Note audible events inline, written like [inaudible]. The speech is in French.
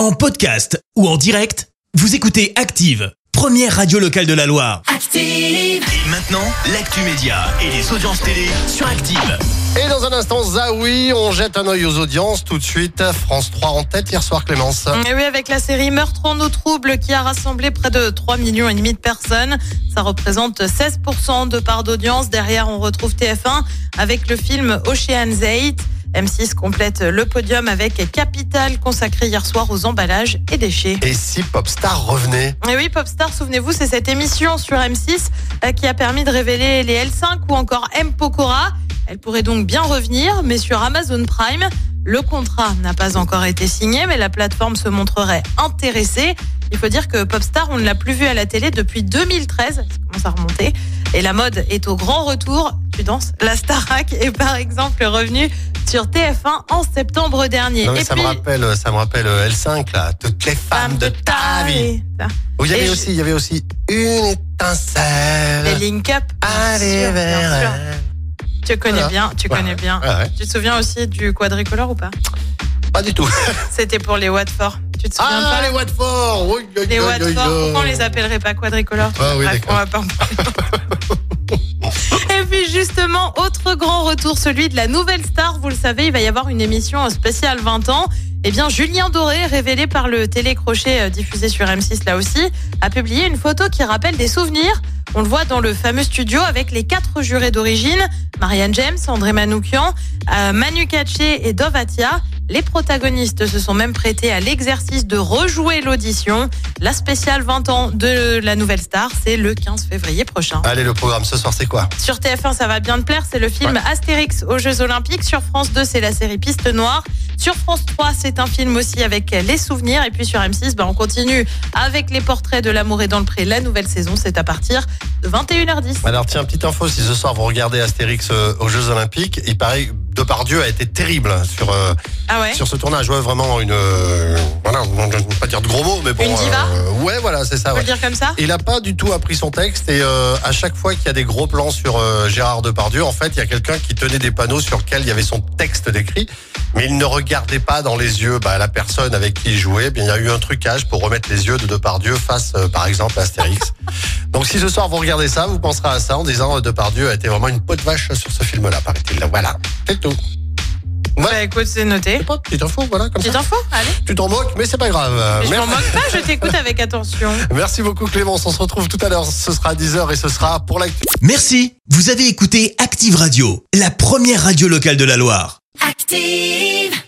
En podcast ou en direct, vous écoutez Active, première radio locale de la Loire. Active. Et maintenant, l'actu média et les audiences télé sur Active. Et dans un instant, Zawi, on jette un œil aux audiences. Tout de suite, France 3 en tête hier soir, Clémence. Et oui, avec la série Meurtre en eau trouble qui a rassemblé près de 3 millions et demi de personnes. Ça représente 16% de part d'audience. Derrière, on retrouve TF1 avec le film Ocean's 8. M6 complète le podium avec Capital consacré hier soir aux emballages et déchets. Et si Popstar revenait Et oui, Popstar, souvenez-vous, c'est cette émission sur M6 euh, qui a permis de révéler les L5 ou encore M Pokora. Elle pourrait donc bien revenir, mais sur Amazon Prime. Le contrat n'a pas encore été signé, mais la plateforme se montrerait intéressée. Il faut dire que Popstar, on ne l'a plus vu à la télé depuis 2013. Ça commence à remonter. Et la mode est au grand retour. Tu danses La Starac est par exemple revenue sur TF1 en septembre dernier. Non, mais Et ça, puis, me rappelle, ça me rappelle euh, L5, là. Toutes les femmes de ta vie. Où il y avait aussi, il y avait aussi une Les étincelle. Link Up. bien Allez sûr, bien vers sûr. elle. Tu connais Voilà. bien, tu Ouais, connais bien. ouais, ouais. Tu te souviens aussi du quadricolore ou pas? Pas du tout. [laughs] C'était pour les Watford. Tu te souviens Ah, pas? les Watford. Oui, oui, Les oui, Watford, pourquoi on les appellerait pas quadricolores Ah oui, d'accord. on va pas en parler. [laughs] Justement, autre grand retour, celui de la nouvelle star. Vous le savez, il va y avoir une émission spéciale 20 ans. Eh bien, Julien Doré, révélé par le télécrochet euh, diffusé sur M6 là aussi, a publié une photo qui rappelle des souvenirs. On le voit dans le fameux studio avec les quatre jurés d'origine, Marianne James, André Manoukian, euh, Manu Katché et Dovatia. Les protagonistes se sont même prêtés à l'exercice de rejouer l'audition. La spéciale 20 ans de la nouvelle star, c'est le 15 février prochain. Allez, le programme ce soir, c'est quoi? Sur TF1, ça va bien te plaire, c'est le film Astérix aux Jeux Olympiques. Sur France 2, c'est la série Piste Noire. Sur France 3, c'est un film aussi avec les souvenirs. Et puis sur M6, bah, on continue avec les portraits de l'amour et dans le pré. La nouvelle saison, c'est à partir de 21h10. Alors tiens, petite info, si ce soir vous regardez Astérix euh, aux Jeux Olympiques, il paraît que Depardieu a été terrible sur, euh, Ah ouais sur ce tournage. Ouais, vraiment une... euh, voilà, je ne veux pas dire de gros mots, mais bon... Une diva euh, Ouais, voilà, c'est ça. On peut ouais. le dire comme ça Il n'a pas du tout appris son texte et euh, à chaque fois qu'il y a des gros plans sur euh, Gérard Depardieu, en fait, il y a quelqu'un qui tenait des panneaux sur lesquels il y avait son texte décrit, mais il ne regardait pas dans les yeux bah, la personne avec qui il jouait. Eh Bien, il y a eu un trucage pour remettre les yeux de Depardieu face, euh, par exemple, à Astérix. [laughs] Donc, si ce soir vous regardez ça, vous penserez à ça en disant Depardieu a été vraiment une peau de vache sur ce film-là, paraît-il. Voilà, c'est tout. Ouais. Bah écoute, c'est noté. Pas petite info, voilà, comme Petite ça. info, allez. Tu t'en moques, mais c'est pas grave. Mais je Merci. m'en moque pas, je t'écoute avec attention. [laughs] Merci beaucoup Clémence, on se retrouve tout à l'heure, ce sera à 10h et ce sera pour l'actu. Merci, vous avez écouté Active Radio, la première radio locale de la Loire. Active.